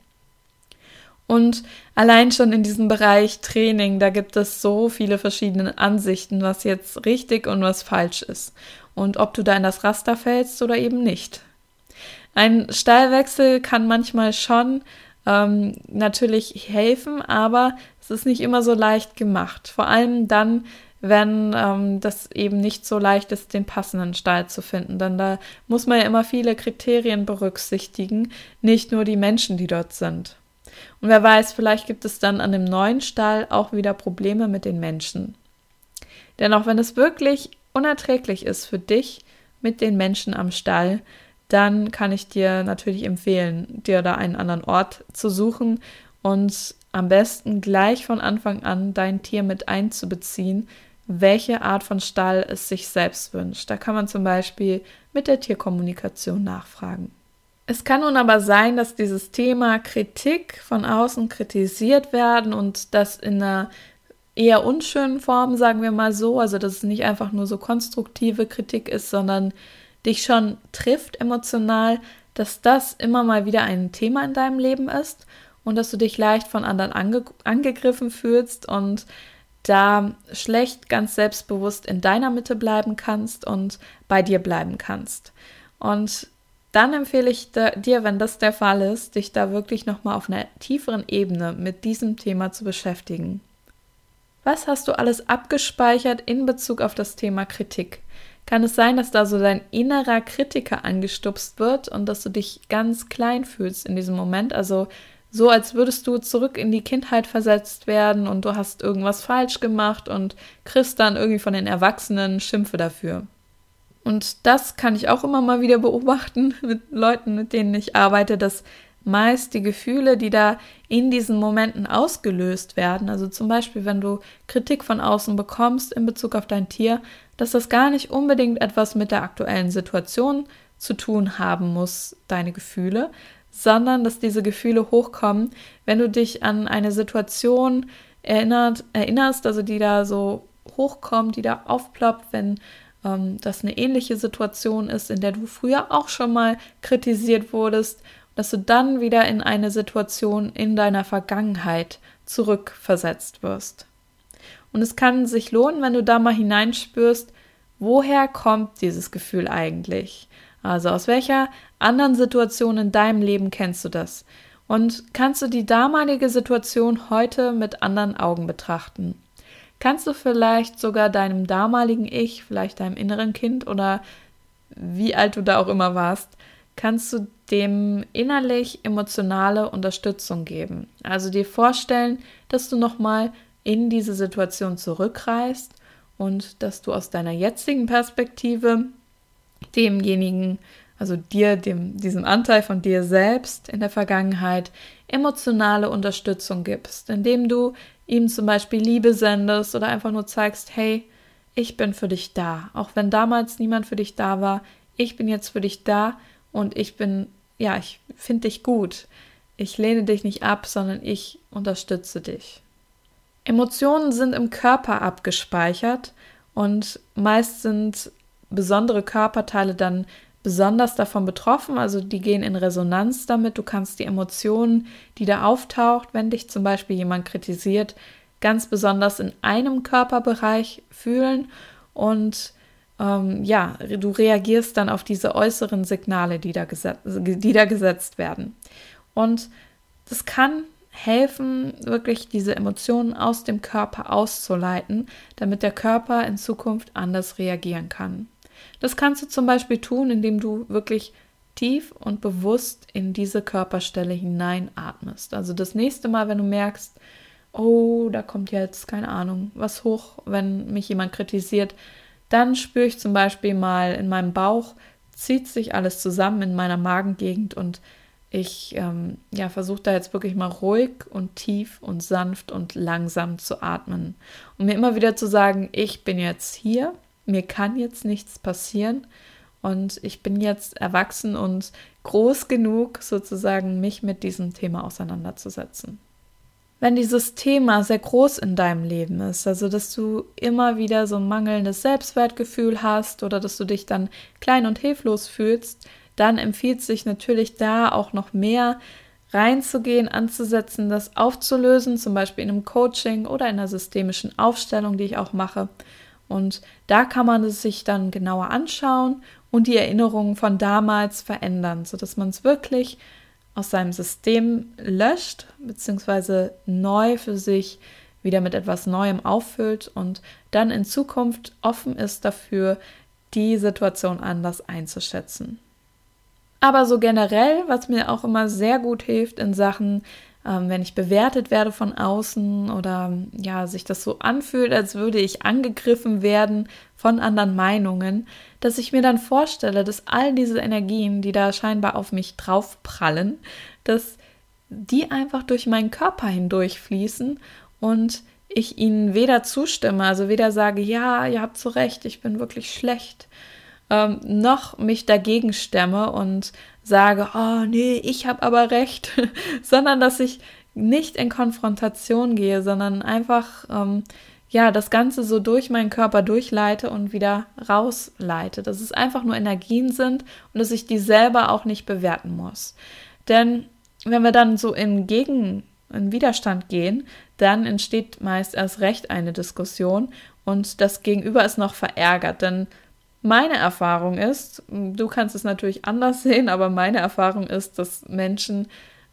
Und allein schon in diesem Bereich Training, da gibt es so viele verschiedene Ansichten, was jetzt richtig und was falsch ist. Und ob du da in das Raster fällst oder eben nicht. Ein Stallwechsel kann manchmal schon ähm, natürlich helfen, aber es ist nicht immer so leicht gemacht. Vor allem dann, wenn ähm, das eben nicht so leicht ist, den passenden Stall zu finden. Denn da muss man ja immer viele Kriterien berücksichtigen, nicht nur die Menschen, die dort sind. Und wer weiß, vielleicht gibt es dann an dem neuen Stall auch wieder Probleme mit den Menschen. Denn auch wenn es wirklich unerträglich ist für dich mit den Menschen am Stall, dann kann ich dir natürlich empfehlen, dir da einen anderen Ort zu suchen und am besten gleich von Anfang an dein Tier mit einzubeziehen, welche Art von Stall es sich selbst wünscht. Da kann man zum Beispiel mit der Tierkommunikation nachfragen. Es kann nun aber sein, dass dieses Thema Kritik von außen kritisiert werden und das in einer eher unschönen Form, sagen wir mal so, also dass es nicht einfach nur so konstruktive Kritik ist, sondern dich schon trifft emotional, dass das immer mal wieder ein Thema in deinem Leben ist und dass du dich leicht von anderen ange angegriffen fühlst und da schlecht ganz selbstbewusst in deiner Mitte bleiben kannst und bei dir bleiben kannst. Und dann empfehle ich dir, wenn das der Fall ist, dich da wirklich nochmal auf einer tieferen Ebene mit diesem Thema zu beschäftigen. Was hast du alles abgespeichert in Bezug auf das Thema Kritik? Kann es sein, dass da so dein innerer Kritiker angestupst wird und dass du dich ganz klein fühlst in diesem Moment? Also so als würdest du zurück in die Kindheit versetzt werden und du hast irgendwas falsch gemacht und kriegst dann irgendwie von den Erwachsenen Schimpfe dafür. Und das kann ich auch immer mal wieder beobachten mit Leuten, mit denen ich arbeite, dass meist die Gefühle, die da in diesen Momenten ausgelöst werden, also zum Beispiel, wenn du Kritik von außen bekommst in Bezug auf dein Tier, dass das gar nicht unbedingt etwas mit der aktuellen Situation zu tun haben muss, deine Gefühle, sondern dass diese Gefühle hochkommen, wenn du dich an eine Situation erinnert, erinnerst, also die da so hochkommt, die da aufploppt, wenn ähm, das eine ähnliche Situation ist, in der du früher auch schon mal kritisiert wurdest, dass du dann wieder in eine Situation in deiner Vergangenheit zurückversetzt wirst. Und es kann sich lohnen, wenn du da mal hineinspürst, woher kommt dieses Gefühl eigentlich? Also aus welcher anderen Situation in deinem Leben kennst du das? Und kannst du die damalige Situation heute mit anderen Augen betrachten? Kannst du vielleicht sogar deinem damaligen Ich, vielleicht deinem inneren Kind oder wie alt du da auch immer warst, kannst du dem innerlich emotionale Unterstützung geben. Also dir vorstellen, dass du nochmal in diese Situation zurückreist und dass du aus deiner jetzigen Perspektive demjenigen, also dir, dem, diesem Anteil von dir selbst in der Vergangenheit emotionale Unterstützung gibst, indem du ihm zum Beispiel Liebe sendest oder einfach nur zeigst, hey, ich bin für dich da. Auch wenn damals niemand für dich da war, ich bin jetzt für dich da und ich bin, ja, ich finde dich gut. Ich lehne dich nicht ab, sondern ich unterstütze dich. Emotionen sind im Körper abgespeichert und meist sind besondere Körperteile dann besonders davon betroffen, also die gehen in Resonanz damit. Du kannst die Emotionen, die da auftaucht, wenn dich zum Beispiel jemand kritisiert, ganz besonders in einem Körperbereich fühlen und ähm, ja, du reagierst dann auf diese äußeren Signale, die da, die da gesetzt werden. Und das kann helfen, wirklich diese Emotionen aus dem Körper auszuleiten, damit der Körper in Zukunft anders reagieren kann. Das kannst du zum Beispiel tun, indem du wirklich tief und bewusst in diese Körperstelle hineinatmest. Also das nächste Mal, wenn du merkst, oh, da kommt jetzt, keine Ahnung, was hoch, wenn mich jemand kritisiert, dann spüre ich zum Beispiel mal in meinem Bauch, zieht sich alles zusammen in meiner Magengegend und ich ähm, ja, versuche da jetzt wirklich mal ruhig und tief und sanft und langsam zu atmen. Und mir immer wieder zu sagen, ich bin jetzt hier, mir kann jetzt nichts passieren und ich bin jetzt erwachsen und groß genug, sozusagen mich mit diesem Thema auseinanderzusetzen wenn dieses Thema sehr groß in deinem Leben ist, also dass du immer wieder so ein mangelndes Selbstwertgefühl hast oder dass du dich dann klein und hilflos fühlst, dann empfiehlt sich natürlich da auch noch mehr reinzugehen, anzusetzen, das aufzulösen, zum Beispiel in einem Coaching oder in einer systemischen Aufstellung, die ich auch mache. Und da kann man es sich dann genauer anschauen und die Erinnerungen von damals verändern, sodass man es wirklich aus seinem System löscht, beziehungsweise neu für sich wieder mit etwas Neuem auffüllt und dann in Zukunft offen ist dafür, die Situation anders einzuschätzen. Aber so generell, was mir auch immer sehr gut hilft in Sachen ähm, wenn ich bewertet werde von außen oder ja, sich das so anfühlt, als würde ich angegriffen werden von anderen Meinungen, dass ich mir dann vorstelle, dass all diese Energien, die da scheinbar auf mich draufprallen, dass die einfach durch meinen Körper hindurch fließen und ich ihnen weder zustimme, also weder sage, ja, ihr habt zu Recht, ich bin wirklich schlecht, ähm, noch mich dagegen stemme und sage, oh nee, ich habe aber recht, sondern dass ich nicht in Konfrontation gehe, sondern einfach ähm, ja das Ganze so durch meinen Körper durchleite und wieder rausleite, dass es einfach nur Energien sind und dass ich die selber auch nicht bewerten muss. Denn wenn wir dann so in Gegen in Widerstand gehen, dann entsteht meist erst recht eine Diskussion und das Gegenüber ist noch verärgert, denn meine Erfahrung ist, du kannst es natürlich anders sehen, aber meine Erfahrung ist, dass Menschen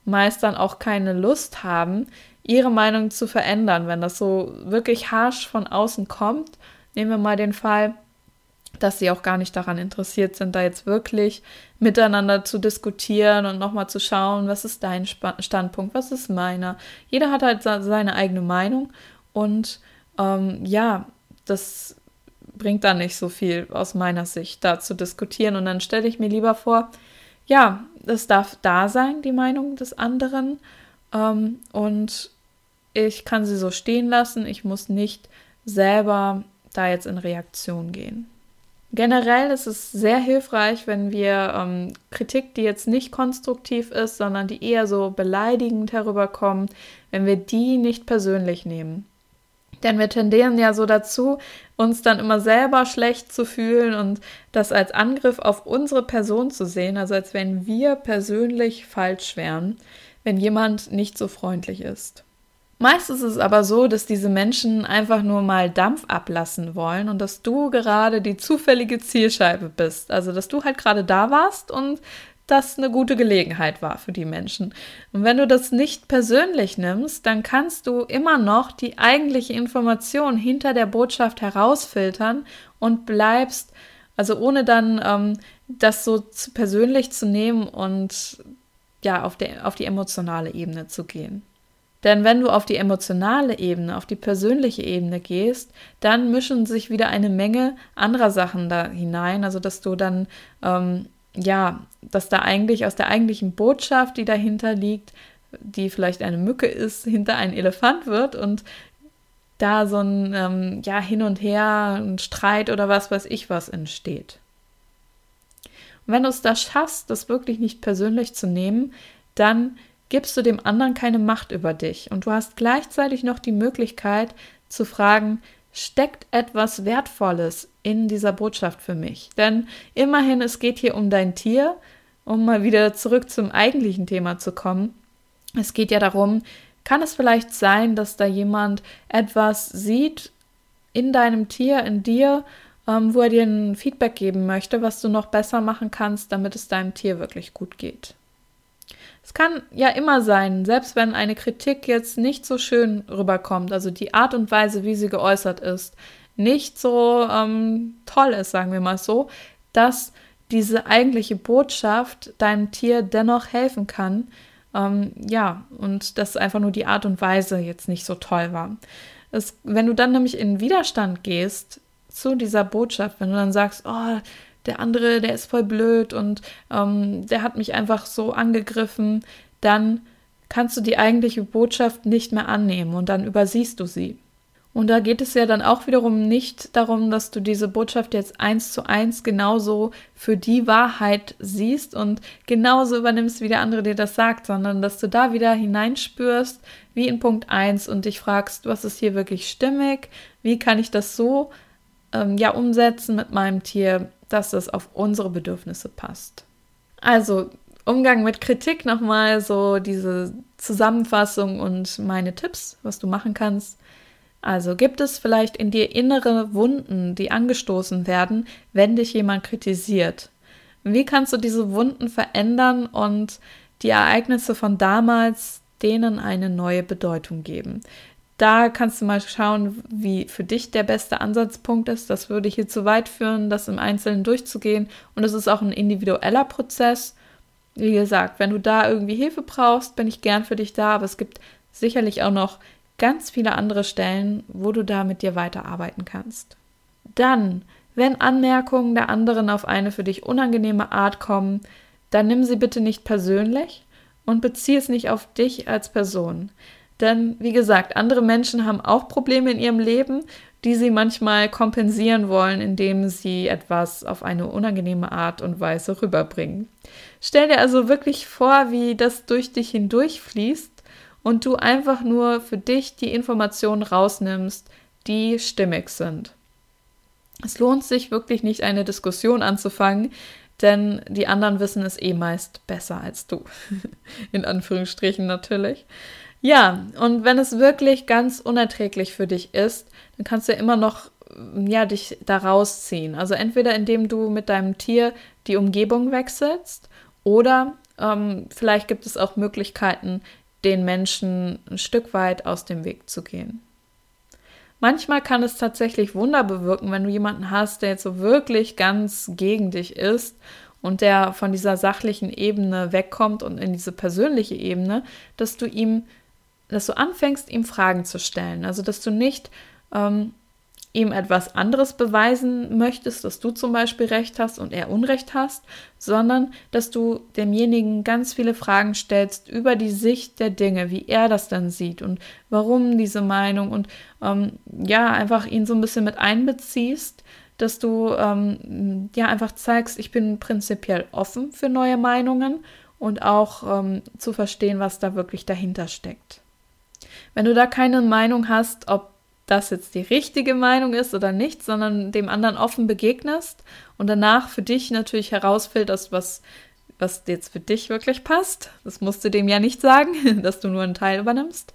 meist dann auch keine Lust haben, ihre Meinung zu verändern, wenn das so wirklich harsch von außen kommt. Nehmen wir mal den Fall, dass sie auch gar nicht daran interessiert sind, da jetzt wirklich miteinander zu diskutieren und nochmal zu schauen, was ist dein Standpunkt, was ist meiner. Jeder hat halt seine eigene Meinung und ähm, ja, das bringt da nicht so viel aus meiner Sicht da zu diskutieren. Und dann stelle ich mir lieber vor, ja, es darf da sein, die Meinung des anderen. Ähm, und ich kann sie so stehen lassen. Ich muss nicht selber da jetzt in Reaktion gehen. Generell ist es sehr hilfreich, wenn wir ähm, Kritik, die jetzt nicht konstruktiv ist, sondern die eher so beleidigend herüberkommt, wenn wir die nicht persönlich nehmen. Denn wir tendieren ja so dazu, uns dann immer selber schlecht zu fühlen und das als Angriff auf unsere Person zu sehen, also als wenn wir persönlich falsch wären, wenn jemand nicht so freundlich ist. Meist ist es aber so, dass diese Menschen einfach nur mal Dampf ablassen wollen und dass du gerade die zufällige Zielscheibe bist. Also, dass du halt gerade da warst und das eine gute Gelegenheit war für die Menschen. Und wenn du das nicht persönlich nimmst, dann kannst du immer noch die eigentliche Information hinter der Botschaft herausfiltern und bleibst Also ohne dann ähm, das so zu persönlich zu nehmen und ja, auf, der, auf die emotionale Ebene zu gehen. Denn wenn du auf die emotionale Ebene, auf die persönliche Ebene gehst, dann mischen sich wieder eine Menge anderer Sachen da hinein. Also dass du dann, ähm, ja, dass da eigentlich aus der eigentlichen Botschaft, die dahinter liegt, die vielleicht eine Mücke ist, hinter ein Elefant wird und da so ein ähm, ja hin und her, ein Streit oder was weiß ich was entsteht. Und wenn du es da schaffst, das wirklich nicht persönlich zu nehmen, dann gibst du dem anderen keine Macht über dich und du hast gleichzeitig noch die Möglichkeit zu fragen, steckt etwas Wertvolles in dieser Botschaft für mich? Denn immerhin, es geht hier um dein Tier, um mal wieder zurück zum eigentlichen Thema zu kommen. Es geht ja darum, kann es vielleicht sein, dass da jemand etwas sieht in deinem Tier, in dir, ähm, wo er dir ein Feedback geben möchte, was du noch besser machen kannst, damit es deinem Tier wirklich gut geht. Es kann ja immer sein, selbst wenn eine Kritik jetzt nicht so schön rüberkommt, also die Art und Weise, wie sie geäußert ist, nicht so ähm, toll ist, sagen wir mal so, dass diese eigentliche Botschaft deinem Tier dennoch helfen kann, ähm, ja, und dass einfach nur die Art und Weise jetzt nicht so toll war. Es, wenn du dann nämlich in Widerstand gehst zu dieser Botschaft, wenn du dann sagst, oh, der andere, der ist voll blöd und ähm, der hat mich einfach so angegriffen, dann kannst du die eigentliche Botschaft nicht mehr annehmen und dann übersiehst du sie. Und da geht es ja dann auch wiederum nicht darum, dass du diese Botschaft jetzt eins zu eins genauso für die Wahrheit siehst und genauso übernimmst, wie der andere dir das sagt, sondern dass du da wieder hineinspürst, wie in Punkt 1 und dich fragst, was ist hier wirklich stimmig? Wie kann ich das so ähm, ja umsetzen mit meinem Tier, dass es auf unsere Bedürfnisse passt? Also Umgang mit Kritik nochmal so diese Zusammenfassung und meine Tipps, was du machen kannst. Also gibt es vielleicht in dir innere Wunden, die angestoßen werden, wenn dich jemand kritisiert? Wie kannst du diese Wunden verändern und die Ereignisse von damals denen eine neue Bedeutung geben? Da kannst du mal schauen, wie für dich der beste Ansatzpunkt ist. Das würde hier zu weit führen, das im Einzelnen durchzugehen. Und es ist auch ein individueller Prozess. Wie gesagt, wenn du da irgendwie Hilfe brauchst, bin ich gern für dich da. Aber es gibt sicherlich auch noch ganz viele andere Stellen, wo du da mit dir weiterarbeiten kannst. Dann, wenn Anmerkungen der anderen auf eine für dich unangenehme Art kommen, dann nimm sie bitte nicht persönlich und beziehe es nicht auf dich als Person. Denn, wie gesagt, andere Menschen haben auch Probleme in ihrem Leben, die sie manchmal kompensieren wollen, indem sie etwas auf eine unangenehme Art und Weise rüberbringen. Stell dir also wirklich vor, wie das durch dich hindurchfließt und du einfach nur für dich die Informationen rausnimmst, die stimmig sind. Es lohnt sich wirklich nicht, eine Diskussion anzufangen, denn die anderen wissen es eh meist besser als du. In Anführungsstrichen natürlich. Ja, und wenn es wirklich ganz unerträglich für dich ist, dann kannst du ja immer noch ja, dich da rausziehen. Also entweder indem du mit deinem Tier die Umgebung wechselst oder ähm, vielleicht gibt es auch Möglichkeiten, den Menschen ein Stück weit aus dem Weg zu gehen. Manchmal kann es tatsächlich Wunder bewirken, wenn du jemanden hast, der jetzt so wirklich ganz gegen dich ist und der von dieser sachlichen Ebene wegkommt und in diese persönliche Ebene, dass du ihm, dass du anfängst, ihm Fragen zu stellen. Also dass du nicht ähm, ihm etwas anderes beweisen möchtest, dass du zum Beispiel Recht hast und er Unrecht hast, sondern dass du demjenigen ganz viele Fragen stellst über die Sicht der Dinge, wie er das dann sieht und warum diese Meinung und ähm, ja, einfach ihn so ein bisschen mit einbeziehst, dass du ähm, ja einfach zeigst, ich bin prinzipiell offen für neue Meinungen und auch ähm, zu verstehen, was da wirklich dahinter steckt. Wenn du da keine Meinung hast, ob das jetzt die richtige Meinung ist oder nicht, sondern dem anderen offen begegnest und danach für dich natürlich herausfilterst, was, was jetzt für dich wirklich passt. Das musst du dem ja nicht sagen, dass du nur einen Teil übernimmst.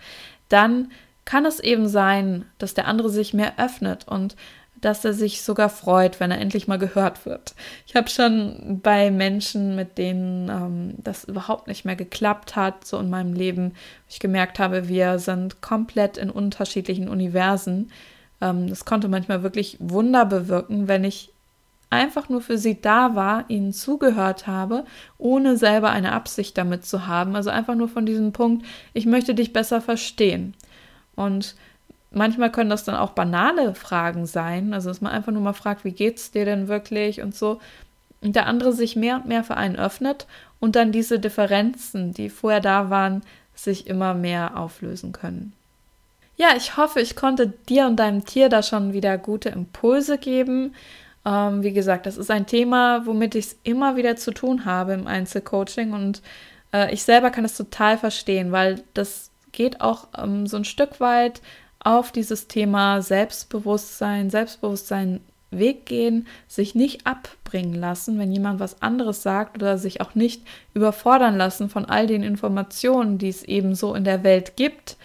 Dann kann es eben sein, dass der andere sich mehr öffnet und dass er sich sogar freut, wenn er endlich mal gehört wird. Ich habe schon bei Menschen, mit denen ähm, das überhaupt nicht mehr geklappt hat, so in meinem Leben, ich gemerkt habe, wir sind komplett in unterschiedlichen Universen. Ähm, das konnte manchmal wirklich Wunder bewirken, wenn ich einfach nur für sie da war, ihnen zugehört habe, ohne selber eine Absicht damit zu haben. Also einfach nur von diesem Punkt, ich möchte dich besser verstehen. Und manchmal können das dann auch banale Fragen sein, also dass man einfach nur mal fragt, wie geht's dir denn wirklich und so. Und der andere sich mehr und mehr für einen öffnet und dann diese Differenzen, die vorher da waren, sich immer mehr auflösen können. Ja, ich hoffe, ich konnte dir und deinem Tier da schon wieder gute Impulse geben. Ähm, wie gesagt, das ist ein Thema, womit ich es immer wieder zu tun habe im Einzelcoaching und äh, ich selber kann es total verstehen, weil das geht auch ähm, so ein Stück weit auf dieses Thema Selbstbewusstsein, Selbstbewusstsein Weg gehen, sich nicht abbringen lassen, wenn jemand was anderes sagt oder sich auch nicht überfordern lassen von all den Informationen, die es eben so in der Welt gibt,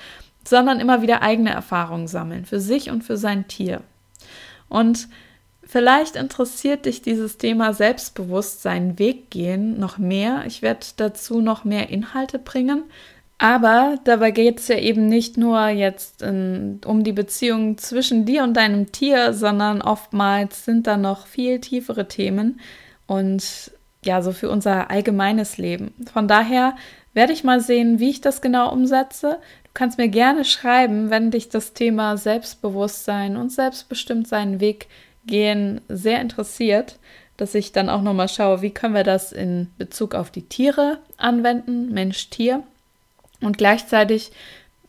sondern immer wieder eigene Erfahrungen sammeln für sich und für sein Tier. Und vielleicht interessiert dich dieses Thema Selbstbewusstsein, Weg gehen noch mehr. Ich werde dazu noch mehr Inhalte bringen. Aber dabei geht es ja eben nicht nur jetzt in, um die Beziehung zwischen dir und deinem Tier, sondern oftmals sind da noch viel tiefere Themen und ja, so für unser allgemeines Leben. Von daher werde ich mal sehen, wie ich das genau umsetze. Du kannst mir gerne schreiben, wenn dich das Thema Selbstbewusstsein und selbstbestimmt seinen Weg gehen sehr interessiert, dass ich dann auch nochmal schaue, wie können wir das in Bezug auf die Tiere anwenden, Mensch-Tier. Und gleichzeitig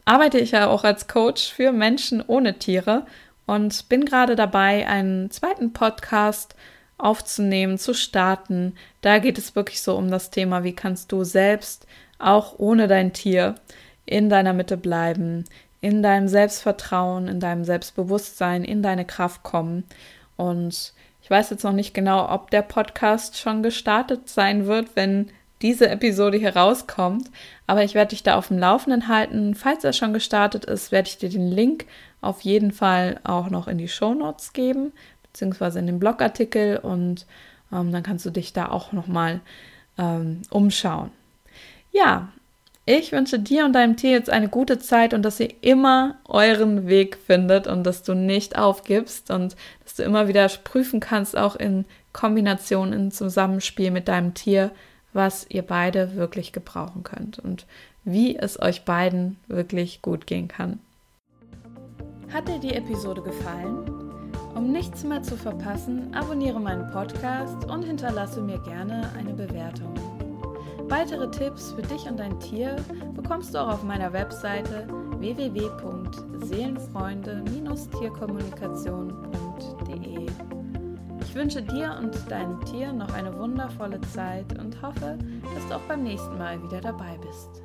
arbeite ich ja auch als Coach für Menschen ohne Tiere und bin gerade dabei, einen zweiten Podcast aufzunehmen, zu starten. Da geht es wirklich so um das Thema, wie kannst du selbst auch ohne dein Tier in deiner Mitte bleiben, in deinem Selbstvertrauen, in deinem Selbstbewusstsein, in deine Kraft kommen. Und ich weiß jetzt noch nicht genau, ob der Podcast schon gestartet sein wird, wenn diese Episode hier rauskommt. Aber ich werde dich da auf dem Laufenden halten. Falls er schon gestartet ist, werde ich dir den Link auf jeden Fall auch noch in die Show Notes geben, beziehungsweise in den Blogartikel und ähm, dann kannst du dich da auch nochmal ähm, umschauen. Ja, ich wünsche dir und deinem Tier jetzt eine gute Zeit und dass ihr immer euren Weg findet und dass du nicht aufgibst und dass du immer wieder prüfen kannst, auch in Kombination, in Zusammenspiel mit deinem Tier, was ihr beide wirklich gebrauchen könnt und wie es euch beiden wirklich gut gehen kann. Hat dir die Episode gefallen? Um nichts mehr zu verpassen, abonniere meinen Podcast und hinterlasse mir gerne eine Bewertung. Weitere Tipps für dich und dein Tier bekommst du auch auf meiner Webseite www.seelenfreunde-tierkommunikation.de. Ich wünsche dir und deinem Tier noch eine wundervolle Zeit und hoffe, dass du auch beim nächsten Mal wieder dabei bist.